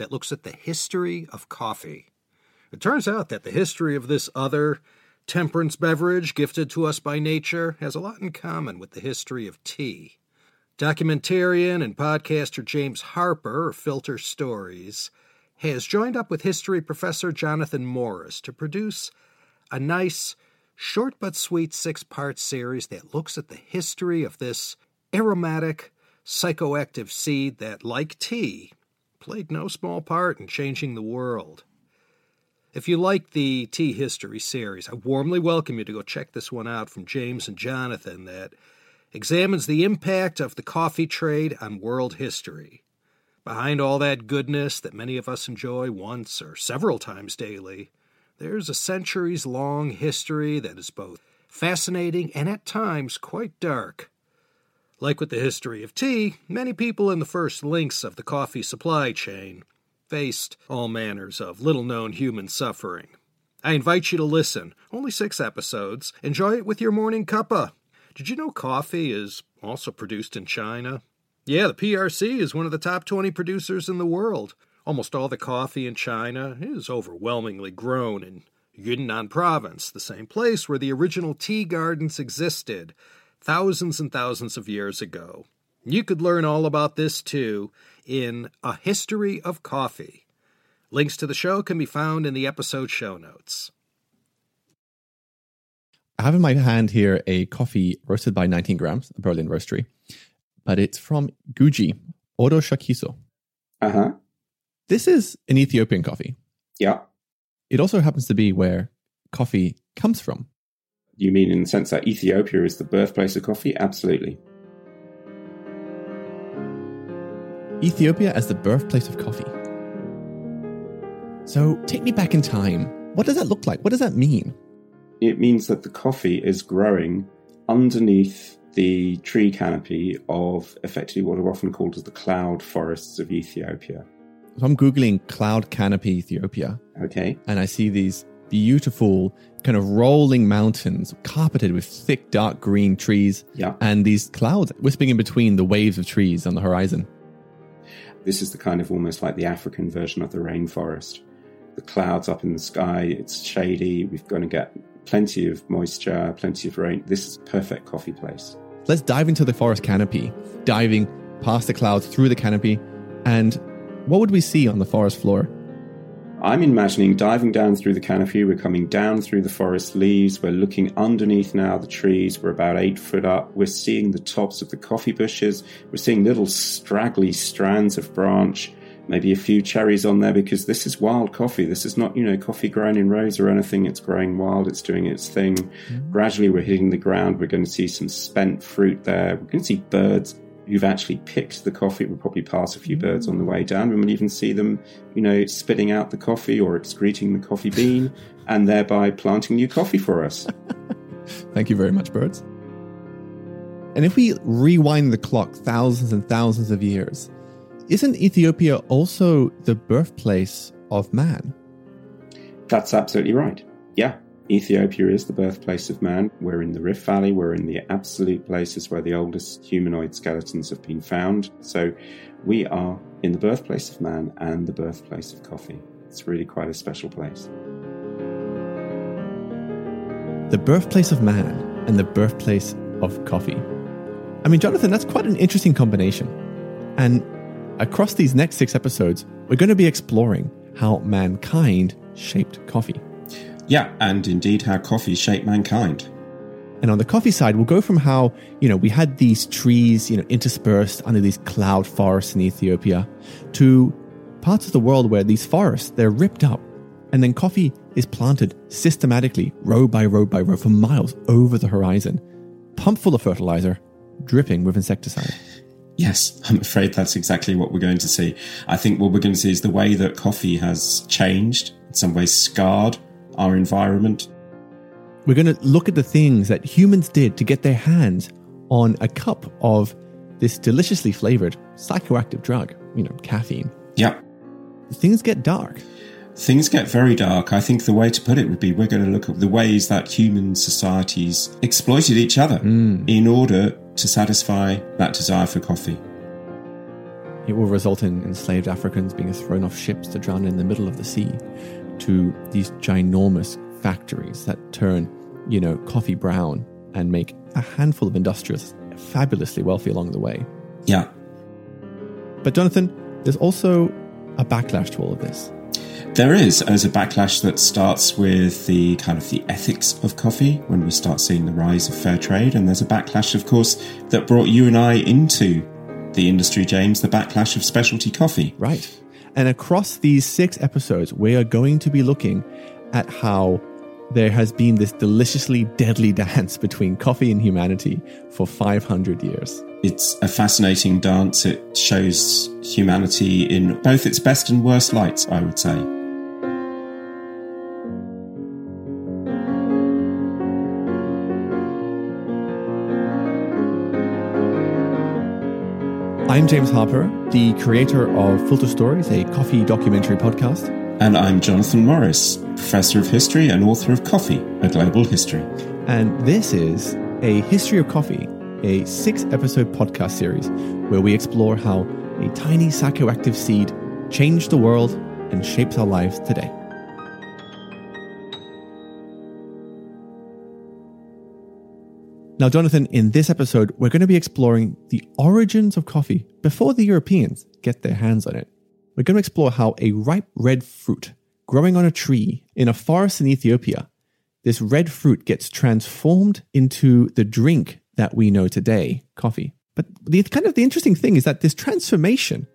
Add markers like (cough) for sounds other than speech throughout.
that looks at the history of coffee. It turns out that the history of this other temperance beverage gifted to us by nature has a lot in common with the history of tea. Documentarian and podcaster James Harper of Filter Stories has joined up with history professor Jonathan Morris to produce a nice, short but sweet six part series that looks at the history of this aromatic, psychoactive seed that, like tea, played no small part in changing the world. If you like the Tea History series, I warmly welcome you to go check this one out from James and Jonathan that examines the impact of the coffee trade on world history. Behind all that goodness that many of us enjoy once or several times daily, there's a centuries long history that is both fascinating and at times quite dark. Like with the history of tea, many people in the first links of the coffee supply chain faced all manners of little known human suffering. I invite you to listen. Only six episodes. Enjoy it with your morning cuppa. Did you know coffee is also produced in China? Yeah, the PRC is one of the top 20 producers in the world. Almost all the coffee in China is overwhelmingly grown in Yunnan province, the same place where the original tea gardens existed thousands and thousands of years ago. You could learn all about this too in A History of Coffee. Links to the show can be found in the episode show notes. I have in my hand here a coffee roasted by 19 grams, a Berlin roastery, but it's from Guji, Odo Shakiso. Uh huh. This is an Ethiopian coffee. Yeah. It also happens to be where coffee comes from. You mean in the sense that Ethiopia is the birthplace of coffee? Absolutely. Ethiopia as the birthplace of coffee. So take me back in time. What does that look like? What does that mean? It means that the coffee is growing underneath the tree canopy of effectively what are often called as the cloud forests of Ethiopia. So I'm Googling cloud canopy Ethiopia. Okay. And I see these beautiful kind of rolling mountains carpeted with thick dark green trees Yeah. and these clouds wisping in between the waves of trees on the horizon. This is the kind of almost like the African version of the rainforest. The clouds up in the sky, it's shady, we're going to get plenty of moisture, plenty of rain. This is a perfect coffee place. Let's dive into the forest canopy, diving past the clouds through the canopy and what would we see on the forest floor? I'm imagining diving down through the canopy. We're coming down through the forest leaves. We're looking underneath now the trees. We're about eight foot up. We're seeing the tops of the coffee bushes. We're seeing little straggly strands of branch, maybe a few cherries on there because this is wild coffee. This is not, you know, coffee grown in rows or anything. It's growing wild. It's doing its thing. Mm. Gradually, we're hitting the ground. We're going to see some spent fruit there. We're going to see birds who've actually picked the coffee. We'll probably pass a few birds on the way down. We might even see them, you know, spitting out the coffee or excreting the coffee bean (laughs) and thereby planting new coffee for us. (laughs) Thank you very much, birds. And if we rewind the clock thousands and thousands of years, isn't Ethiopia also the birthplace of man? That's absolutely right. Yeah, Ethiopia is the birthplace of man. We're in the Rift Valley. We're in the absolute places where the oldest humanoid skeletons have been found. So we are in the birthplace of man and the birthplace of coffee. It's really quite a special place. The birthplace of man and the birthplace of coffee. I mean, Jonathan, that's quite an interesting combination. And across these next six episodes, we're going to be exploring how mankind shaped coffee. Yeah, and indeed how coffee shaped mankind. And on the coffee side, we'll go from how, you know, we had these trees, you know, interspersed under these cloud forests in Ethiopia to parts of the world where these forests, they're ripped up. And then coffee is planted systematically, row by row by row, for miles over the horizon, pumped full of fertilizer, dripping with insecticide. Yes, I'm afraid that's exactly what we're going to see. I think what we're going to see is the way that coffee has changed, in some ways scarred our environment. We're going to look at the things that humans did to get their hands on a cup of this deliciously flavored psychoactive drug, you know, caffeine. Yeah. Things get dark. Things get very dark. I think the way to put it would be we're going to look at the ways that human societies exploited each other Mm. in order to satisfy that desire for coffee. It will result in enslaved Africans being thrown off ships to drown in the middle of the sea to these ginormous factories that turn, you know, coffee brown and make a handful of industrialists fabulously wealthy along the way. Yeah. But Jonathan, there's also a backlash to all of this. There is, as a backlash that starts with the kind of the ethics of coffee when we start seeing the rise of fair trade. And there's a backlash, of course, that brought you and I into the industry, James, the backlash of specialty coffee. Right. And across these six episodes, we are going to be looking at how there has been this deliciously deadly (laughs) dance between coffee and humanity for 500 years. It's a fascinating dance. It shows humanity in both its best and worst lights, I would say. I'm James Harper, the creator of Filter Stories, a coffee documentary podcast. And I'm Jonathan Morris, Professor of History and author of Coffee, A Global History. And this is a History of Coffee, a six episode podcast series where we explore how a tiny psychoactive seed changed the world and shapes our lives today. Now, Jonathan, in this episode, we're going to be exploring the origins of coffee before the Europeans get their hands on it. We're going to explore how a ripe red fruit growing on a tree in a forest in Ethiopia, this red fruit gets transformed into the drink that we know today, coffee. But the kind of the interesting thing is that this transformation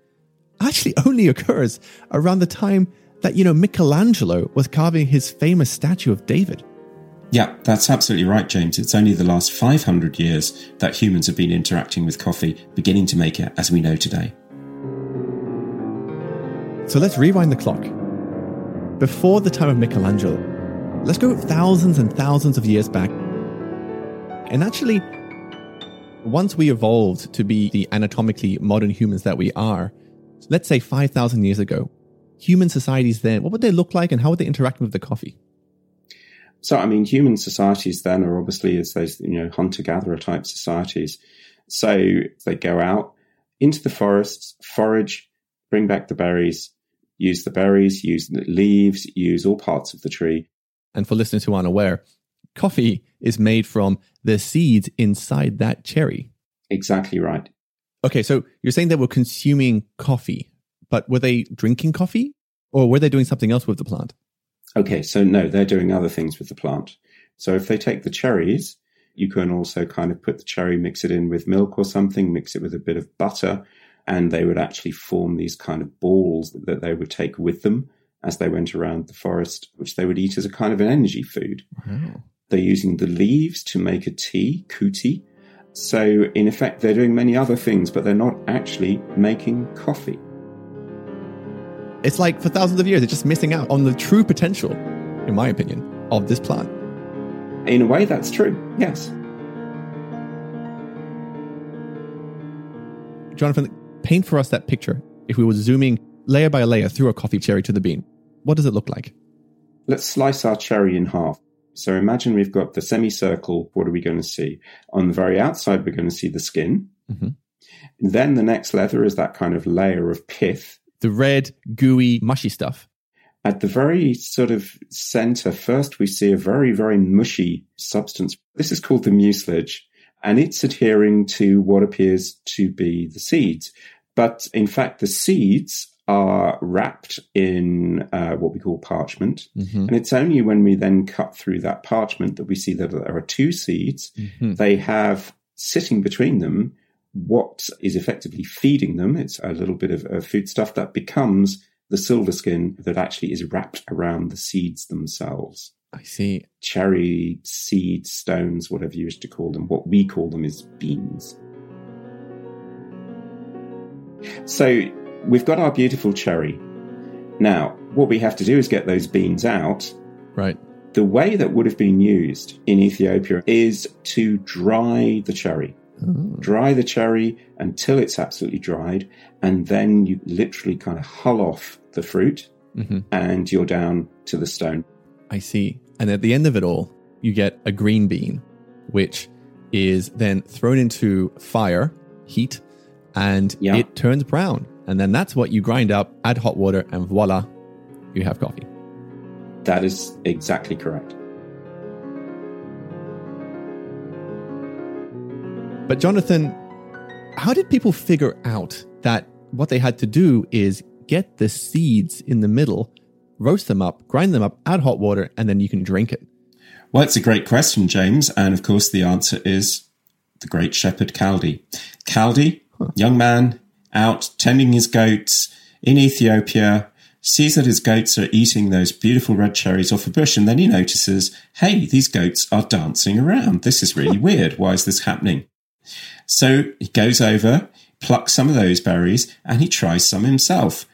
actually only occurs around the time that, you know, Michelangelo was carving his famous statue of David. Yeah, that's absolutely right, James. It's only the last 500 years that humans have been interacting with coffee, beginning to make it as we know today. So let's rewind the clock. Before the time of Michelangelo, let's go thousands and thousands of years back. And actually, once we evolved to be the anatomically modern humans that we are, let's say 5,000 years ago, human societies then, what would they look like and how would they interact with the coffee? So, I mean, human societies then are obviously as those, you know, hunter gatherer type societies. So they go out into the forests, forage, bring back the berries, use the berries, use the leaves, use all parts of the tree. And for listeners who aren't aware, coffee is made from the seeds inside that cherry. Exactly right. Okay, so you're saying they were consuming coffee, but were they drinking coffee or were they doing something else with the plant? Okay, so no, they're doing other things with the plant. So if they take the cherries, you can also kind of put the cherry, mix it in with milk or something, mix it with a bit of butter, and they would actually form these kind of balls that they would take with them as they went around the forest, which they would eat as a kind of an energy food. Wow. They're using the leaves to make a tea, kuti. So in effect, they're doing many other things, but they're not actually making coffee. It's like for thousands of years, it's just missing out on the true potential, in my opinion, of this plant. In a way, that's true. Yes. Jonathan, paint for us that picture if we were zooming layer by layer through a coffee cherry to the bean. What does it look like? Let's slice our cherry in half. So imagine we've got the semicircle. What are we going to see? On the very outside, we're going to see the skin. Mhm. Then the next leather is that kind of layer of pith. The red, gooey, mushy stuff. At the very sort of center, first we see a very, very mushy substance. This is called the mucilage. and it's adhering to what appears to be the seeds. But in fact, the seeds are wrapped in uh, what we call parchment. Mm-hmm. And it's only when we then cut through that parchment that we see that there are two seeds. Mm-hmm. They have sitting between them what is effectively feeding them. It's a little bit of, of food stuff that becomes the silver skin that actually is wrapped around the seeds themselves. I see. Cherry seed stones, whatever you wish to call them. What we call them is beans. So we've got our beautiful cherry. Now, what we have to do is get those beans out. Right. The way that would have been used in Ethiopia is to dry the cherry. Dry the cherry until it's absolutely dried, and then you literally kind of hull off the fruit hmm and you're down to the stone. I see. And at the end of it all, you get a green bean, which is then thrown into fire, heat, and Yeah. it turns brown. And then that's what you grind up, add hot water, and voila, you have coffee. That is exactly correct. But Jonathan, how did people figure out that what they had to do is get the seeds in the middle, roast them up, grind them up, add hot water, and then you can drink it? Well, it's a great question, James. And of course, the answer is the great shepherd Kaldi. Kaldi, young man, out tending his goats in Ethiopia, sees that his goats are eating those beautiful red cherries off a bush. And then he notices, hey, these goats are dancing around. This is really weird. Why is this happening? So he goes over, plucks some of those berries, and he tries some himself.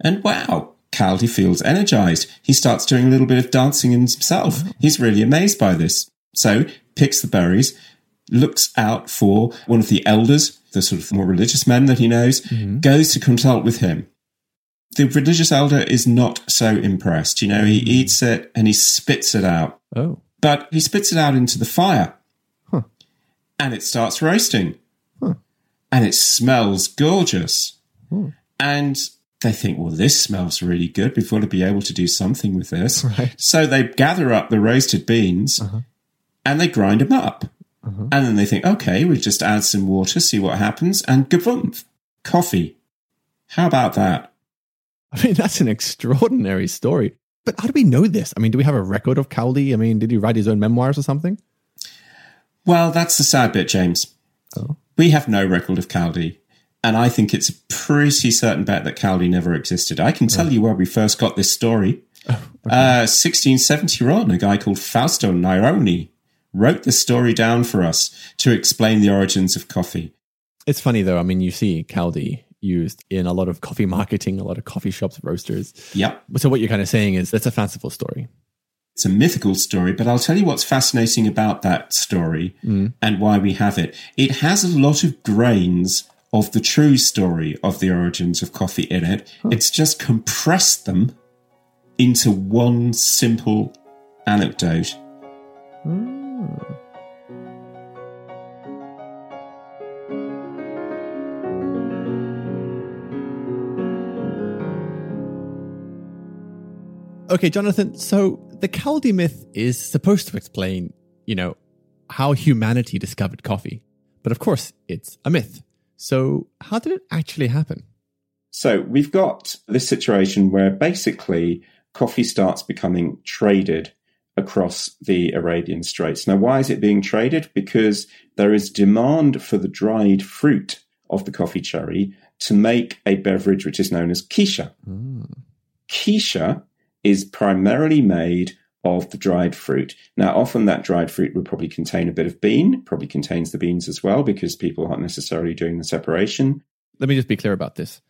And wow, Kaldi feels energized. He starts doing a little bit of dancing himself. He's really amazed by this. So picks the berries, looks out for one of the elders, the sort of more religious men that he knows, mm-hmm. goes to consult with him. The religious elder is not so impressed. You know, he mm. eats it and he spits it out, Oh. but he spits it out into the fire. And it starts roasting Huh. and it smells gorgeous. Hmm. And they think, well, this smells really good. We've got to be able to do something with this. Right. So they gather up the roasted beans uh-huh. and they grind them up. Uh-huh. And then they think, okay, we'll just add some water, see what happens, and gavump, coffee. How about that? I mean, that's an extraordinary story. But how do we know this? I mean, do we have a record of Kaldi? I mean, did he write his own memoirs or something? Well, that's the sad bit, James. Oh. We have no record of Kaldi. And I think it's a pretty certain bet that Kaldi never existed. I can tell you where we first got this story. uh, 1671, a guy called Fausto Naironi wrote the story down for us to explain the origins of coffee. It's funny though. I mean, you see Kaldi used in a lot of coffee marketing, a lot of coffee shops, roasters. Yep. So what you're kind of saying is that's a fanciful story. It's a mythical story, but I'll tell you what's fascinating about that story mm. and why we have it. It has a lot of grains of the true story of the origins of coffee in it. It's just compressed them into one simple anecdote. Hmm. Okay, Jonathan. So the Kaldi myth is supposed to explain, you know, how humanity discovered coffee. But of course, it's a myth. So how did it actually happen? So we've got this situation where basically coffee starts becoming traded across the Arabian Straits. Now, why is it being traded? Because there is demand for the dried fruit of the coffee cherry to make a beverage which is known as kisha. Kisha mm. Is primarily made of the dried fruit. Now, often that dried fruit would probably contain a bit of bean, probably contains the beans as well, because people aren't necessarily doing the separation. Let me just be clear about this.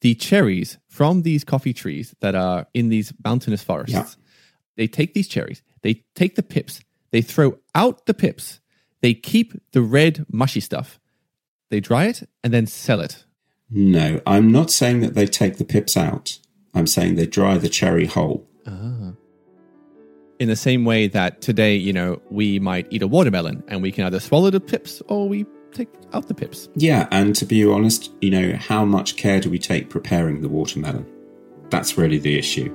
The cherries from these coffee trees that are in these mountainous forests, Yeah. they take these cherries, they take the pips, they throw out the pips, they keep the red mushy stuff, they dry it, and then sell it. No, I'm not saying that they take the pips out. I'm saying they dry the cherry whole. In the same way that today, you know, we might eat a watermelon and we can either swallow the pips or we take out the pips. Yeah, and to be honest, you know, how much care do we take preparing the watermelon? That's really the issue.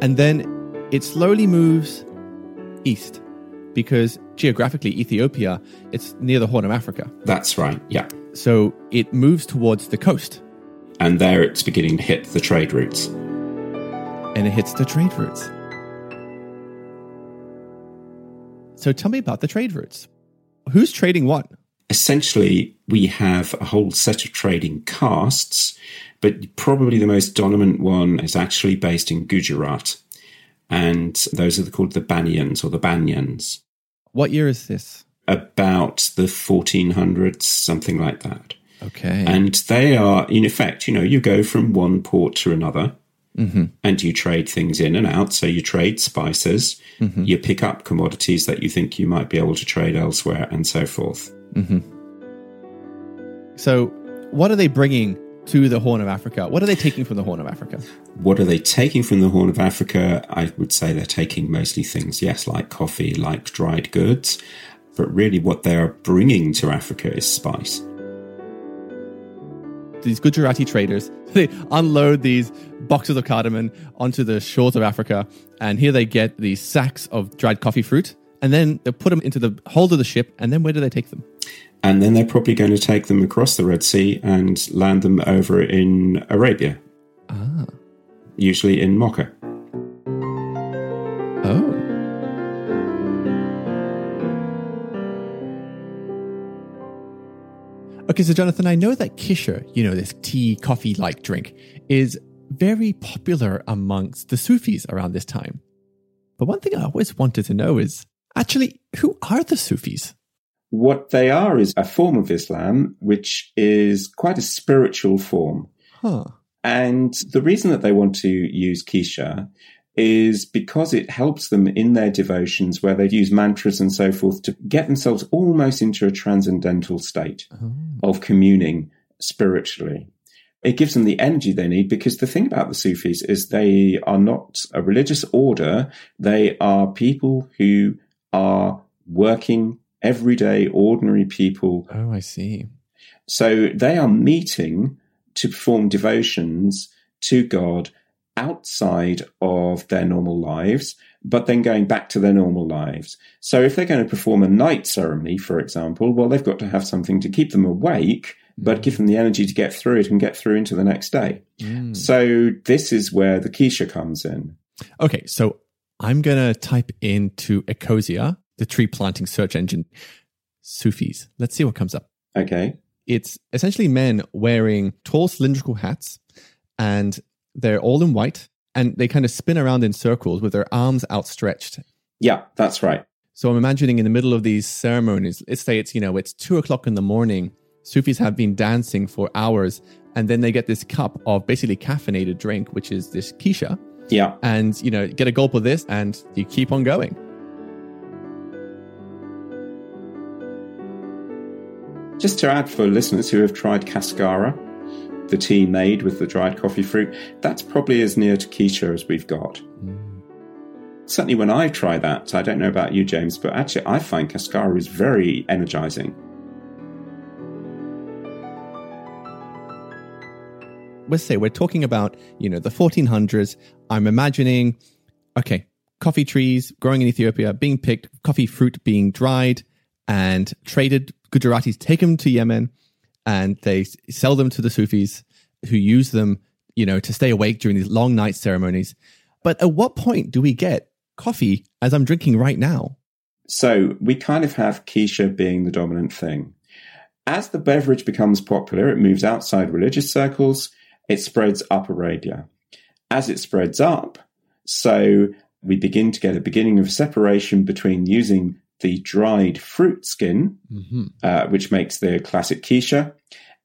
And then it slowly moves east because geographically, Ethiopia, it's near the Horn of Africa. That's right, yeah. So it moves towards the coast. And there it's beginning to hit the trade routes. And it hits the trade routes. So tell me about the trade routes. Who's trading what? Essentially, we have a whole set of trading castes, but probably the most dominant one is actually based in Gujarat. And those are called the Banyans or the Banyans. What year is this? About the 1400s, something like that. Okay. And they are, in effect, you know, you go from one port to another Mm-hmm. and you trade things in and out. So you trade spices, Mm-hmm. you pick up commodities that you think you might be able to trade elsewhere, and so forth. So, what are they bringing to the Horn of Africa? What are they taking from the Horn of Africa? What are they taking from the Horn of Africa? I would say they're taking mostly things, yes, like coffee, like dried goods. But really, what they are bringing to Africa is spice. These Gujarati traders, (laughs) they unload these boxes of cardamom onto the shores of Africa, and here they get these sacks of dried coffee fruit, and then they put them into the hold of the ship, and then where do they take them? And then they're probably going to take them across the Red Sea and land them over in Arabia. Ah. Usually in Mocha. Oh. Okay, so Jonathan, I know that Kisha, you know, this tea, coffee like drink, is very popular amongst the Sufis around this time. But one thing I always wanted to know is actually, who are the Sufis? What they are is a form of Islam, which is quite a spiritual form. Huh. And the reason that they want to use Kisha is because it helps them in their devotions where they use mantras and so forth to get themselves almost into a transcendental state oh. of communing spiritually. It gives them the energy they need because the thing about the Sufis is they are not a religious order. They are people who are working everyday, ordinary people Oh, I see. so they are meeting to perform devotions to God outside of their normal lives, but then going back to their normal lives. So if they're going to perform a night ceremony, for example, well, they've got to have something to keep them awake, but mm. give them the energy to get through it and get through into the next day. Mm. So this is where the Kisha comes in. Okay, so I'm going to type into Ecosia, the tree planting search engine, Sufis. Let's see what comes up. Okay. It's essentially men wearing tall cylindrical hats and they're all in white and they kind of spin around in circles with their arms outstretched. Yeah, that's right. So I'm imagining in the middle of these ceremonies, let's say it's, you know, it's two o'clock in the morning. Sufis have been dancing for hours and then they get this cup of basically caffeinated drink, which is this kisha. Yeah. And, you know, get a gulp of this and you keep on going. Just to add for listeners who have tried cascara, the tea made with the dried coffee fruit, that's probably as near to Kisha as we've got. Mm. Certainly, when I try that, I don't know about you, James, but actually, I find cascara is very energizing. let's say we're talking about, you know, the 1400s. I'm imagining, okay, coffee trees growing in Ethiopia, being picked, coffee fruit being dried and traded. Gujaratis take them to Yemen and they sell them to the Sufis who use them, you know, to stay awake during these long night ceremonies. But at what point do we get coffee as I'm drinking right now? So we kind of have Kisha being the dominant thing. As the beverage becomes popular, it moves outside religious circles, it spreads up Arabia. As it spreads up, so we begin to get a beginning of separation between using the dried fruit skin, mm-hmm. uh, which makes the classic Kisha,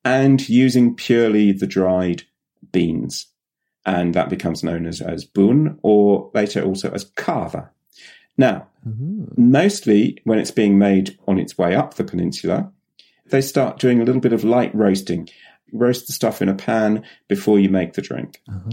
and using purely the dried beans. And that becomes known as, as bun, or later also as kava. Now, mm-hmm. mostly when it's being made on its way up the peninsula, they start doing a little bit of light roasting. Roast the stuff in a pan before you make the drink. Uh-huh.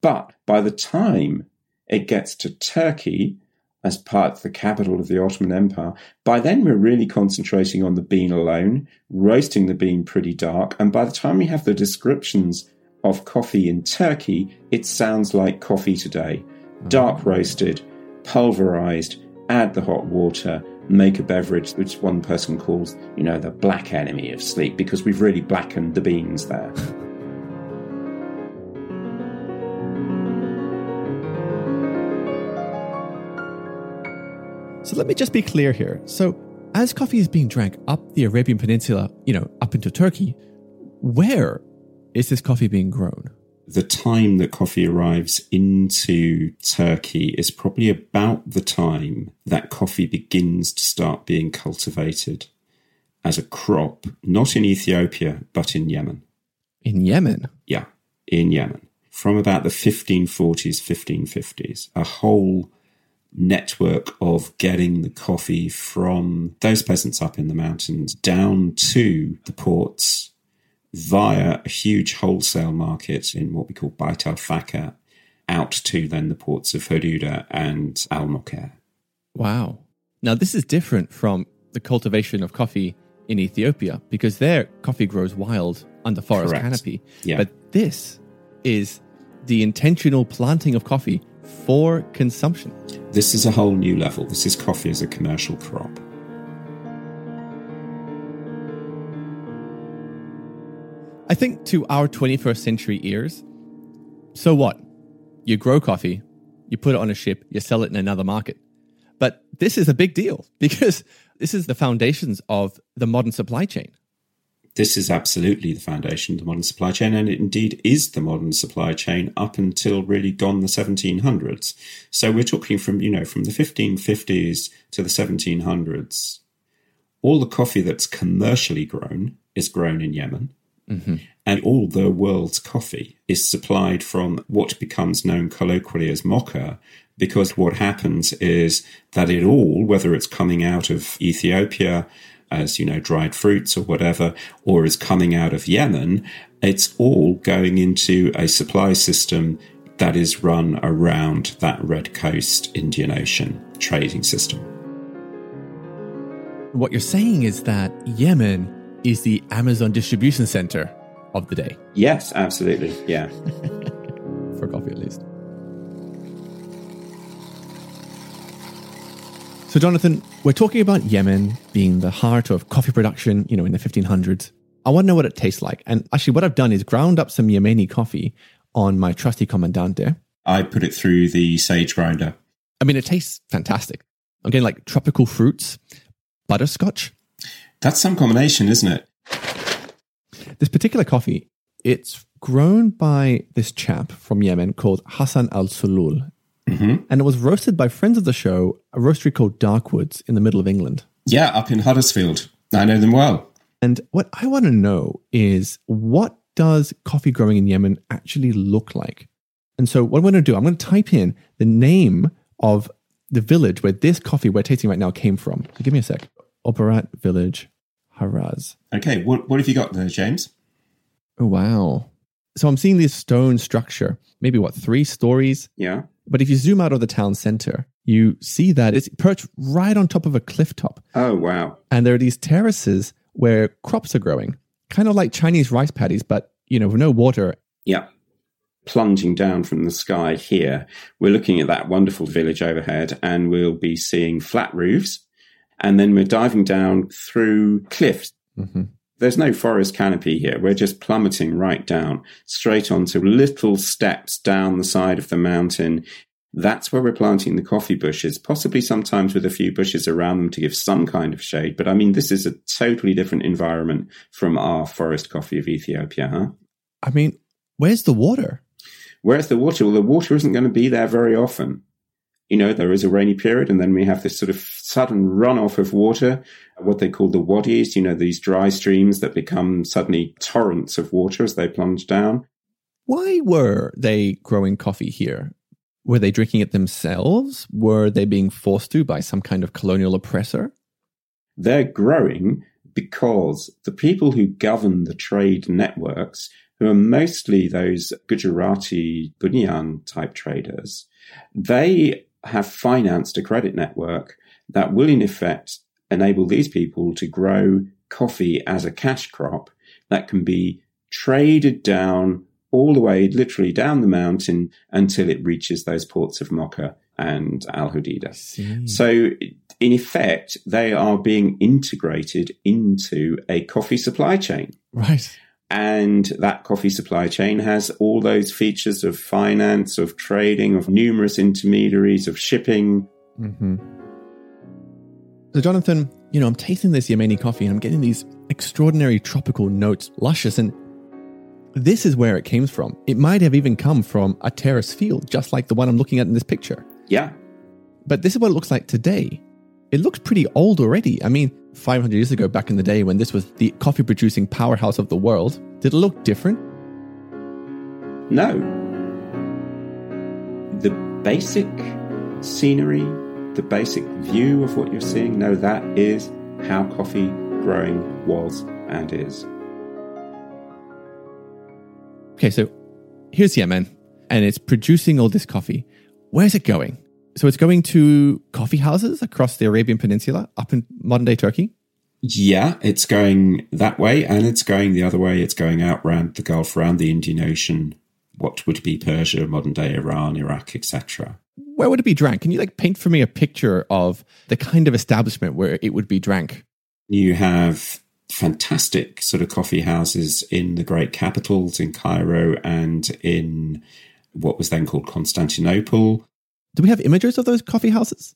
But by the time it gets to Turkey, as part of the capital of the Ottoman Empire, by then we're really concentrating on the bean alone, roasting the bean pretty dark. And by the time we have the descriptions of coffee in Turkey, it sounds like coffee today. Mm-hmm. Dark roasted, pulverized, add the hot water, make a beverage which one person calls, you know, the black enemy of sleep because we've really blackened the beans there. (laughs) let me just be clear here. So, as coffee is being drank up the Arabian Peninsula, you know, up into Turkey, where is this coffee being grown? The time that coffee arrives into Turkey is probably about the time that coffee begins to start being cultivated as a crop, not in Ethiopia, but in Yemen. In Yemen? Yeah, in Yemen. From about the 1540s, 1550s, a whole network of getting the coffee from those peasants up in the mountains down to the ports via a huge wholesale market in what we call Bait al Fakar out to then the ports of Hodeidah and Al Mokha. Wow. Now, this is different from the cultivation of coffee in Ethiopia because there coffee grows wild under forest Correct. canopy. Yeah. But this is the intentional planting of coffee for consumption. This is a whole new level. This is coffee as a commercial crop. I think to our 21st century ears, so what? You grow coffee, you put it on a ship, you sell it in another market. But this is a big deal (laughs) because this is the foundations of the modern supply chain. This is absolutely the foundation of the modern supply chain, and it indeed is the modern supply chain up until really gone the 1700s. So we're talking from, you know, from the 1550s to the 1700s. All the coffee that's commercially grown is grown in Yemen. Mm-hmm. And all the world's coffee is supplied from what becomes known colloquially as mocha, because what happens is that it all, whether it's coming out of Ethiopia as, you know, dried fruits or whatever, or is coming out of Yemen, it's all going into a supply system that is run around that Red Coast Indian Ocean trading system. What you're saying is that Yemen is the Amazon distribution center of the day, Yes, absolutely. Yeah. (laughs) for coffee at least. So, Jonathan, we're talking about Yemen being the heart of coffee production, you know, in the 1500s. I want to know what it tastes like. And actually, what I've done is ground up some Yemeni coffee on my trusty Comandante. I put it through the sage grinder. I mean, it tastes fantastic. I'm getting like tropical fruits, butterscotch. That's some combination, isn't it? This particular coffee, it's grown by this chap from Yemen called Hassan Al Sulul. Mm-hmm. And it was roasted by friends of the show, a roastery called Darkwoods in the middle of England. Yeah, up in Huddersfield. I know them well. And what I want to know is what does coffee growing in Yemen actually look like? And so what I'm going to do, I'm going to type in the name of the village where this coffee we're tasting right now came from. So give me a sec. Operat Village, Haraz. Okay, what, what have you got there, James? Oh, wow. So I'm seeing this stone structure, maybe what, three stories? Yeah. But if you zoom out of the town center, you see that it's perched right on top of a cliff top. Oh, wow. And there are these terraces where crops are growing, kind of like Chinese rice paddies, but, you know, with no water. Yeah. Plunging down from the sky here, we're looking at that wonderful village overhead, and we'll be seeing flat roofs. And then we're diving down through cliffs. Mm-hmm. There's no forest canopy here. We're just plummeting right down, straight onto little steps down the side of the mountain. That's where we're planting the coffee bushes, possibly sometimes with a few bushes around them to give some kind of shade. But I mean, this is a totally different environment from our forest coffee of Ethiopia, huh? I mean, where's the water? Where's the water? Well, the water isn't going to be there very often. You know, there is a rainy period, and then we have this sort of sudden runoff of water, what they call the wadis, you know, these dry streams that become suddenly torrents of water as they plunge down. Why were they growing coffee here? Were they drinking it themselves? Were they being forced to by some kind of colonial oppressor? They're growing because the people who govern the trade networks, who are mostly those Gujarati Bunyan type traders, they have financed a credit network that will, in effect, enable these people to grow coffee as a cash crop that can be traded down all the way, literally down the mountain until it reaches those ports of Mocha and Al Hodeidah. So, in effect, they are being integrated into a coffee supply chain. Right. And that coffee supply chain has all those features of finance, of trading, of numerous intermediaries, of shipping. Mm-hmm. So, Jonathan, you know, I'm tasting this Yemeni coffee and I'm getting these extraordinary tropical notes, luscious, and this is where it came from. It might have even come from a terrace field, just like the one I'm looking at in this picture. Yeah. But this is what it looks like today. It looks pretty old already. I mean, 500 years ago, back in the day when this was the coffee producing powerhouse of the world, did it look different? No. The basic scenery, the basic view of what you're seeing, no, that is how coffee growing was and is. Okay, so here's Yemen, and it's producing all this coffee. Where's it going? So it's going to coffee houses across the Arabian Peninsula, up in modern day Turkey. Yeah, it's going that way, and it's going the other way. It's going out round the Gulf, around the Indian Ocean, what would be Persia, modern day Iran, Iraq, etc. Where would it be drank? Can you like paint for me a picture of the kind of establishment where it would be drank? You have fantastic sort of coffee houses in the great capitals in Cairo and in what was then called Constantinople. Do we have images of those coffee houses?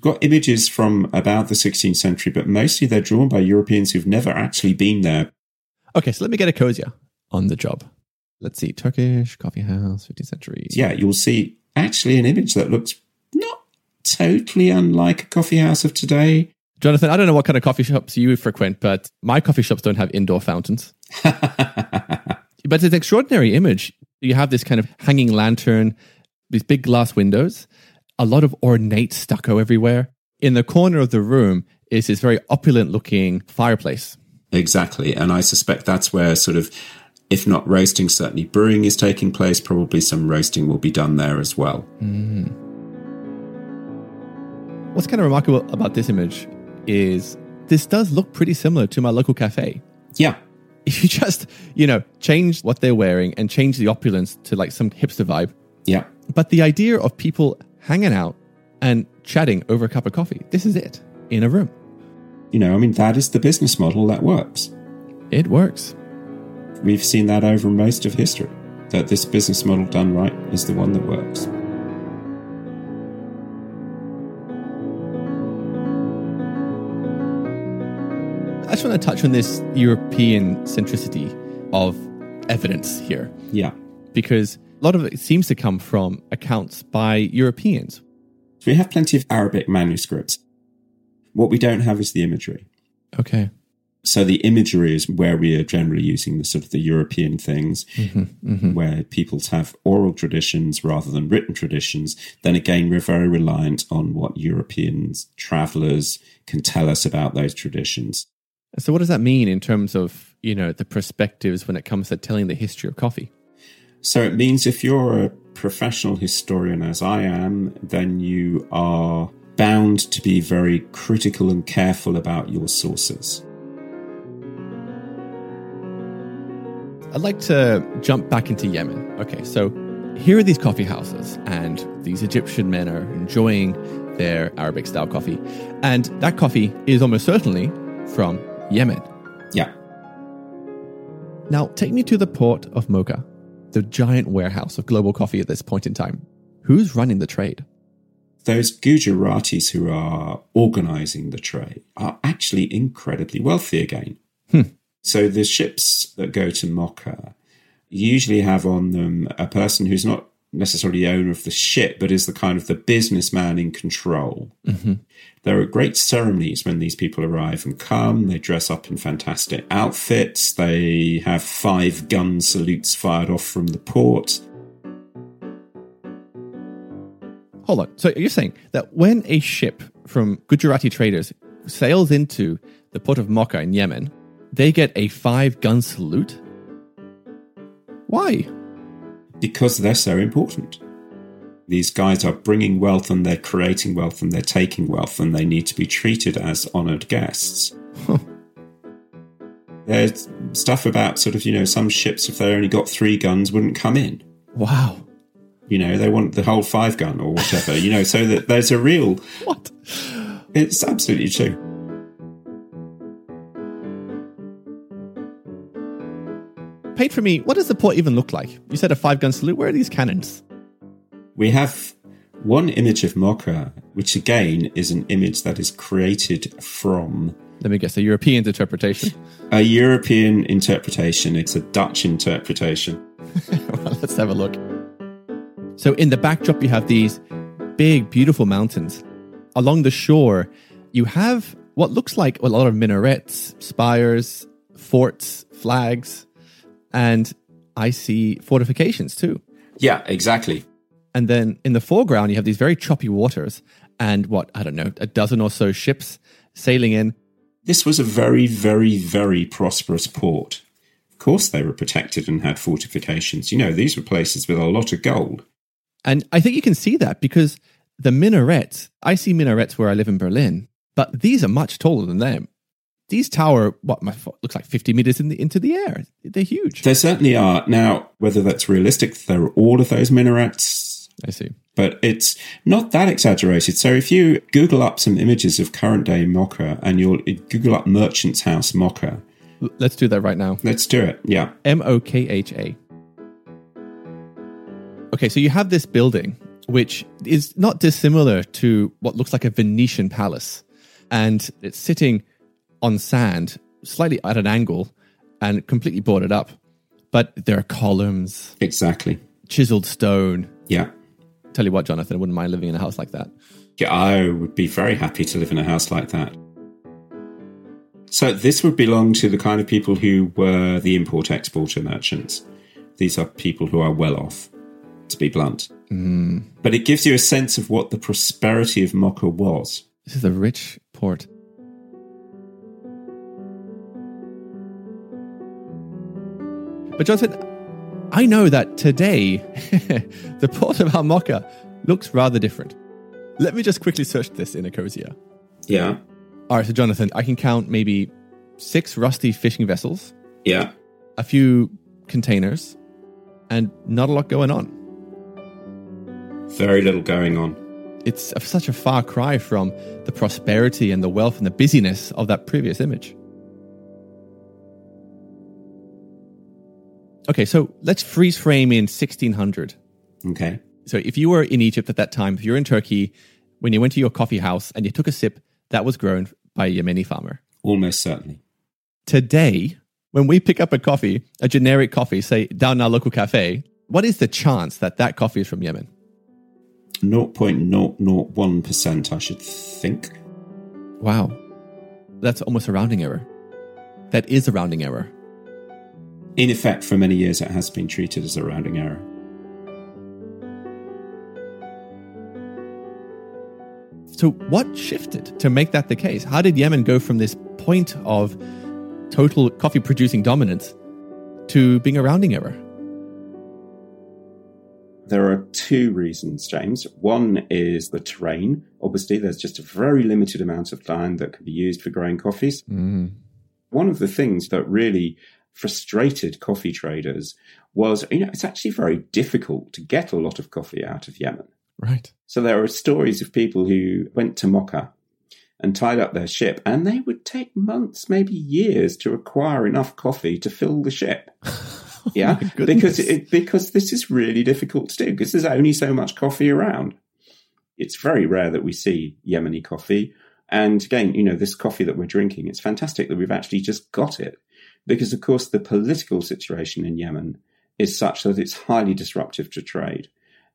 Got images from about the 16th century, but mostly they're drawn by Europeans who've never actually been there. Okay, so let me get Ecosia on the job. Let's see, Turkish coffee house, 15th century. Yeah, you'll see actually an image that looks not totally unlike a coffee house of today. Jonathan, I don't know what kind of coffee shops you frequent, but my coffee shops don't have indoor fountains. (laughs) but it's an extraordinary image. You have this kind of hanging lantern, these big glass windows, a lot of ornate stucco everywhere. In the corner of the room is this very opulent looking fireplace. Exactly. And I suspect that's where sort of, if not roasting, certainly brewing is taking place. Probably some roasting will be done there as well. Mm. What's kind of remarkable about this image is this does look pretty similar to my local cafe. Yeah. (laughs) If you just, you know, change what they're wearing and change the opulence to like some hipster vibe. Yeah. But the idea of people hanging out and chatting over a cup of coffee, this is it in a room. You know, I mean, that is the business model that works. It works. We've seen that over most of history, that this business model done right is the one that works. I just want to touch on this European centricity of evidence here. Yeah. Because a lot of it seems to come from accounts by Europeans. We have plenty of Arabic manuscripts. What we don't have is the imagery. Okay. So the imagery is where we are generally using the sort of the European things, mm-hmm, mm-hmm. where people have oral traditions rather than written traditions. Then again, we're very reliant on what Europeans, travelers can tell us about those traditions. So what does that mean in terms of, you know, the perspectives when it comes to telling the history of coffee? So it means if you're a professional historian as I am, then you are bound to be very critical and careful about your sources. I'd like to jump back into Yemen. Okay, so here are these coffee houses, and these Egyptian men are enjoying their Arabic style coffee. And that coffee is almost certainly from Yemen. Yeah. Now, take me to the port of Mocha, the giant warehouse of global coffee at this point in time. Who's running the trade? Those Gujaratis who are organizing the trade are actually incredibly wealthy again. Hmm. So the ships that go to Mocha usually have on them a person who's not necessarily the owner of the ship, but is the kind of the businessman in control. Mm-hmm. There are great ceremonies when these people arrive and come. They dress up in fantastic outfits. They have five gun salutes fired off from the port. Hold on. So you're saying that when a ship from Gujarati traders sails into the port of Mocha in Yemen, they get a five gun salute? Why? Because they're so important. These guys are bringing wealth and they're creating wealth and they're taking wealth and they need to be treated as honored guests. Huh. (laughs) There's stuff about sort of, you know, some ships, if they only got three guns, wouldn't come in. Wow. You know, they want the whole five gun or whatever, you know, so that there's a real. (laughs) What? It's absolutely true. Paint for me, what does the port even look like? You said a five gun salute. Where are these cannons? We have one image of Mocha, which again is an image that is created from Let me guess, a European interpretation. a European interpretation. It's a Dutch interpretation. (laughs) well, let's have a look. So, in the backdrop, you have these big, beautiful mountains. Along the shore, you have what looks like a lot of minarets, spires, forts, flags, and I see fortifications too. Yeah, exactly. And then in the foreground, you have these very choppy waters and what, I don't know, a dozen or so ships sailing in. This was a very, very, very prosperous port. Of course, they were protected and had fortifications. You know, these were places with a lot of gold. And I think you can see that because the minarets, I see minarets where I live in Berlin, but these are much taller than them. These tower, what my, looks like 50 meters in the, into the air. They're huge. they certainly are. Now, whether that's realistic, there are all of those minarets, I see. but it's not that exaggerated. So if you Google up some images of current day Mocha and you'll Google up Merchant's House Mocha, Let's do that right now. let's do it. Yeah. M O K H A. Okay, so you have this building, which is not dissimilar to what looks like a Venetian palace. And it's sitting on sand, slightly at an angle, and completely boarded up. But there are columns, Exactly. chiseled stone. Yeah. Tell you what, Jonathan, I wouldn't mind living in a house like that. Yeah, I would be very happy to live in a house like that. So this would belong to the kind of people who were the import exporter merchants. These are people who are well off, to be blunt. Hmm. But it gives you a sense of what the prosperity of Mocha was. This is a rich port. But Jonathan, I know that today (laughs) the port of Al Mokha looks rather different. Let me just quickly search this in Ecosia. Yeah, All right, so Jonathan, I can count maybe six rusty fishing vessels, yeah. a few containers, and not a lot going on. Very little going on. It's such a far cry from the prosperity and the wealth and the busyness of that previous image. Okay, so let's freeze frame in 1600. Okay. So if you were in Egypt at that time, if you're in Turkey, when you went to your coffee house and you took a sip, that was grown by a Yemeni farmer. Almost certainly. Today, when we pick up a coffee, a generic coffee, say down our local cafe, what is the chance that that coffee is from Yemen? 0.001%, I should think. Wow. That's almost a rounding error. That is a rounding error. In effect, for many years, it has been treated as a rounding error. So, what shifted to make that the case? How did Yemen go from this point of total coffee producing dominance to being a rounding error? There are two reasons, James. One is the terrain. Obviously, there's just a very limited amount of land that can be used for growing coffees. Mm-hmm. One of the things that really frustrated coffee traders was, you know, it's actually very difficult to get a lot of coffee out of Yemen. Right. So there are stories of people who went to Mocha and tied up their ship, and they would take months, maybe years, to acquire enough coffee to fill the ship. (laughs) Yeah, because it, because this is really difficult to do because there's only so much coffee around. It's very rare that we see Yemeni coffee, and again, you know, this coffee that we're drinking, it's fantastic that we've actually just got it because, of course, the political situation in Yemen is such that it's highly disruptive to trade.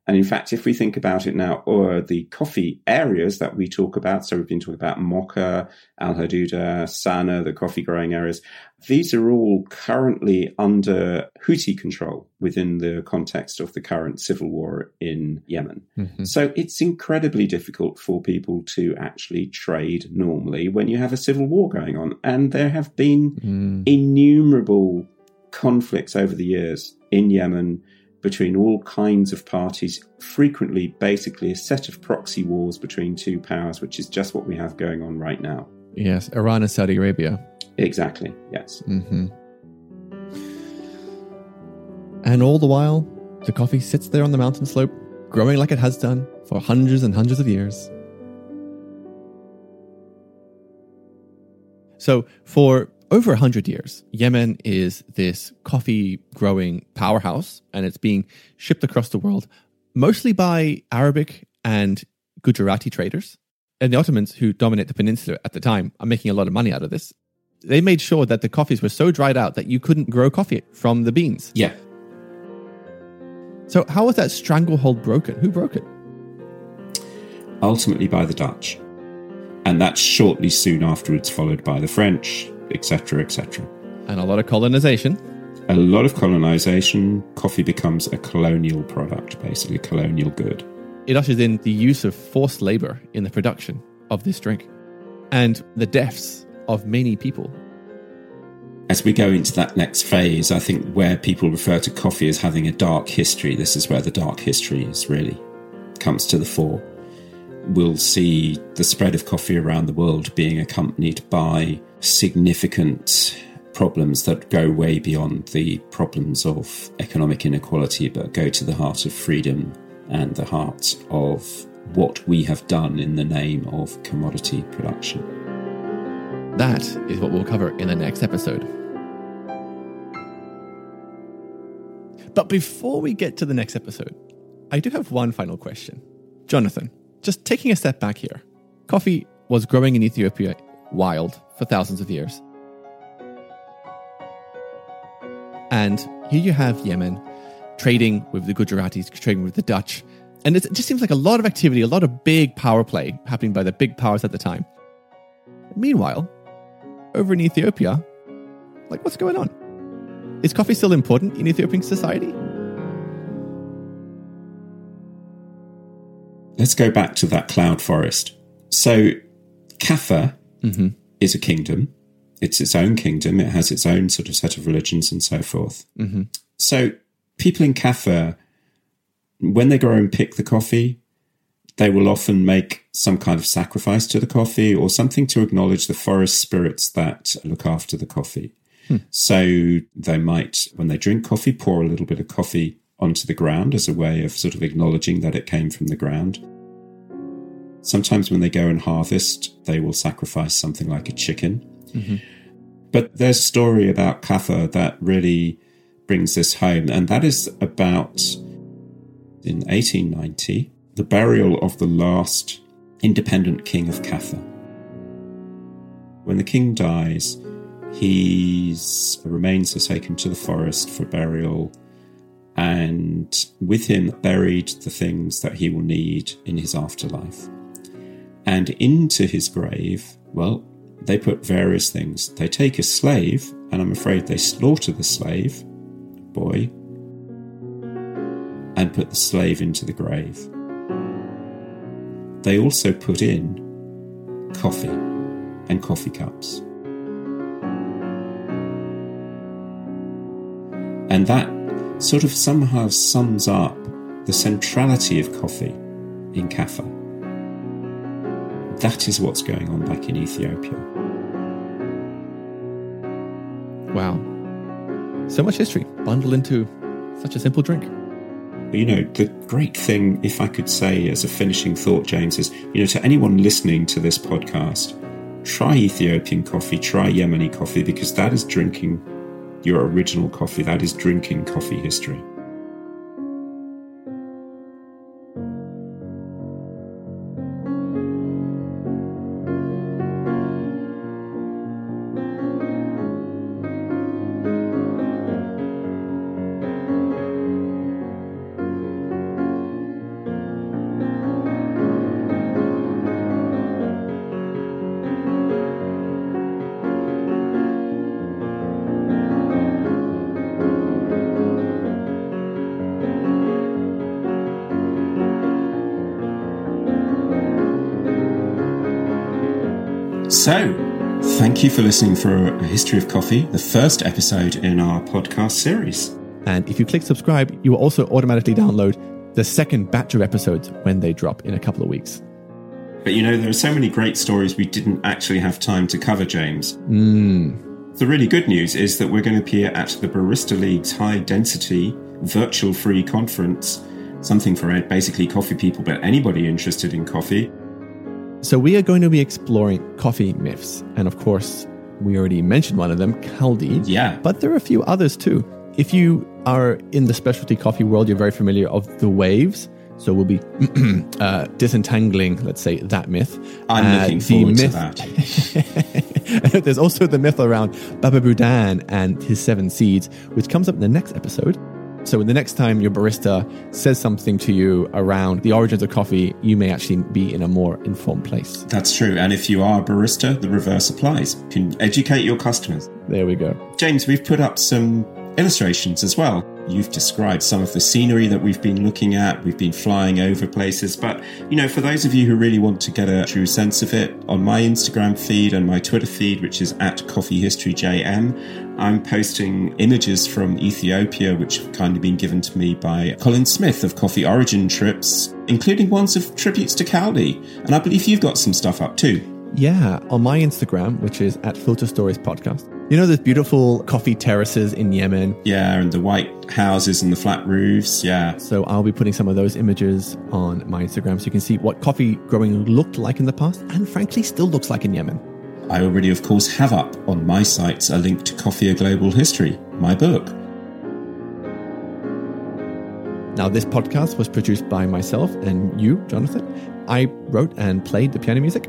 And in fact, if we think about it now, or the coffee areas that we talk about, so we've been talking about Mocha, Al Hodeidah, Sana, the coffee growing areas, these are all currently under Houthi control within the context of the current civil war in Yemen. Mm-hmm. So it's incredibly difficult for people to actually trade normally when you have a civil war going on. And there have been mm. innumerable conflicts over the years in Yemen between all kinds of parties, frequently basically a set of proxy wars between two powers, which is just what we have going on right now. Yes, Iran and Saudi Arabia. Exactly, yes. hmm And all the while, the coffee sits there on the mountain slope, growing like it has done for hundreds and hundreds of years. So, for over 100 years, Yemen is this coffee growing powerhouse and it's being shipped across the world mostly by Arabic and Gujarati traders. And the Ottomans, who dominate the peninsula at the time, are making a lot of money out of this. They made sure that the coffees were so dried out that you couldn't grow coffee from the beans. Yeah. So, how was that stranglehold broken? Who broke it? Ultimately by the Dutch. And that's shortly soon afterwards followed by the French, etc., etc. And a lot of colonization. A lot of colonization. Coffee becomes a colonial product, basically, a colonial good. It ushers in the use of forced labor in the production of this drink and the deaths of many people. As we go into that next phase, I think where people refer to coffee as having a dark history, this is where the dark history is really comes to the fore. We'll see the spread of coffee around the world being accompanied by significant problems that go way beyond the problems of economic inequality, but go to the heart of freedom and the heart of what we have done in the name of commodity production. That is what we'll cover in the next episode. But before we get to the next episode, I do have one final question. Jonathan, just taking a step back here, coffee was growing in Ethiopia wild for thousands of years. And here you have Yemen trading with the Gujaratis, trading with the Dutch. And it just seems like a lot of activity, a lot of big power play happening by the big powers at the time. Meanwhile, over in Ethiopia, like what's going on? Is coffee still important in Ethiopian society? Let's go back to that cloud forest. So, Kaffa Mm-hmm. is a kingdom. It's its own kingdom. It has its own sort of set of religions and so forth. Mm-hmm. So, people in Kaffa, when they go and pick the coffee, they will often make some kind of sacrifice to the coffee or something to acknowledge the forest spirits that look after the coffee. So they might, when they drink coffee, pour a little bit of coffee onto the ground as a way of sort of acknowledging that it came from the ground. Sometimes when they go and harvest, they will sacrifice something like a chicken. Mm-hmm. But there's a story about Kaffa that really brings this home, and that is about in 1890, the burial of the last independent king of Kaffa. When the king dies, his remains are taken to the forest for burial, and with him buried the things that he will need in his afterlife. And into his grave, well, they put various things. They take a slave, and I'm afraid they slaughter the slave, boy, and put the slave into the grave. They also put in coffee and coffee cups. And that sort of somehow sums up the centrality of coffee in Kaffa. That is what's going on back in Ethiopia. Wow. So much history bundled into such a simple drink. You know, the great thing, if I could say as a finishing thought, James, is, you know, to anyone listening to this podcast, try Ethiopian coffee, try Yemeni coffee, because that is drinking your original coffee. That is drinking coffee history. Thank you for listening for a history of coffee, the first episode in our podcast series. And if you click subscribe, you will also automatically download the second batch of episodes when they drop in a couple of weeks. But you know, there are so many great stories we didn't actually have time to cover, James. Hmm. The really good news is that we're going to appear at the Barista League's high density, virtual free conference something for basically coffee people, but anybody interested in coffee. So, we are going to be exploring coffee myths. And of course, we already mentioned one of them, Kaldi. Yeah. But there are a few others too. If you are in the specialty coffee world, you're very familiar of the waves. So we'll be (clears throat) uh, disentangling, let's say, that myth. I'm Uh, looking forward to that. (laughs) There's also the myth around Baba Budan and his seven seeds, which comes up in the next episode. So, the next time your barista says something to you around the origins of coffee, you may actually be in a more informed place. That's true. And if you are a barista, the reverse applies. You can educate your customers. There we go. James, we've put up some illustrations as well. You've described some of the scenery that we've been looking at. We've been flying over places. But, you know, for those of you who really want to get a true sense of it, on my Instagram feed and my Twitter feed, which is at coffeehistoryjm, I'm posting images from Ethiopia, which have kindly been given to me by Colin Smith of Coffee Origin Trips, including ones of tributes to Kaldi. And I believe you've got some stuff up too. Yeah, on my Instagram, which is at Filter Stories Podcast. You know, those beautiful coffee terraces in Yemen. Yeah, and the white houses and the flat roofs. Yeah. So I'll be putting some of those images on my Instagram so you can see what coffee growing looked like in the past and frankly still looks like in Yemen. I already, of course, have up on my sites a link to Coffee A Global History, my book. Now, this podcast was produced by myself and you, Jonathan. I wrote and played the piano music.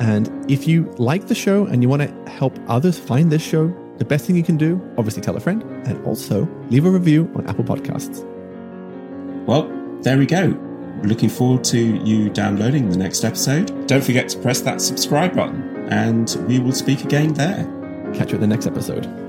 And if you like the show and you want to help others find this show, the best thing you can do, obviously tell a friend and also leave a review on Apple Podcasts. Well, there we go. Looking forward to you downloading the next episode. Don't forget to press that subscribe button, and we will speak again there. Catch you at the next episode.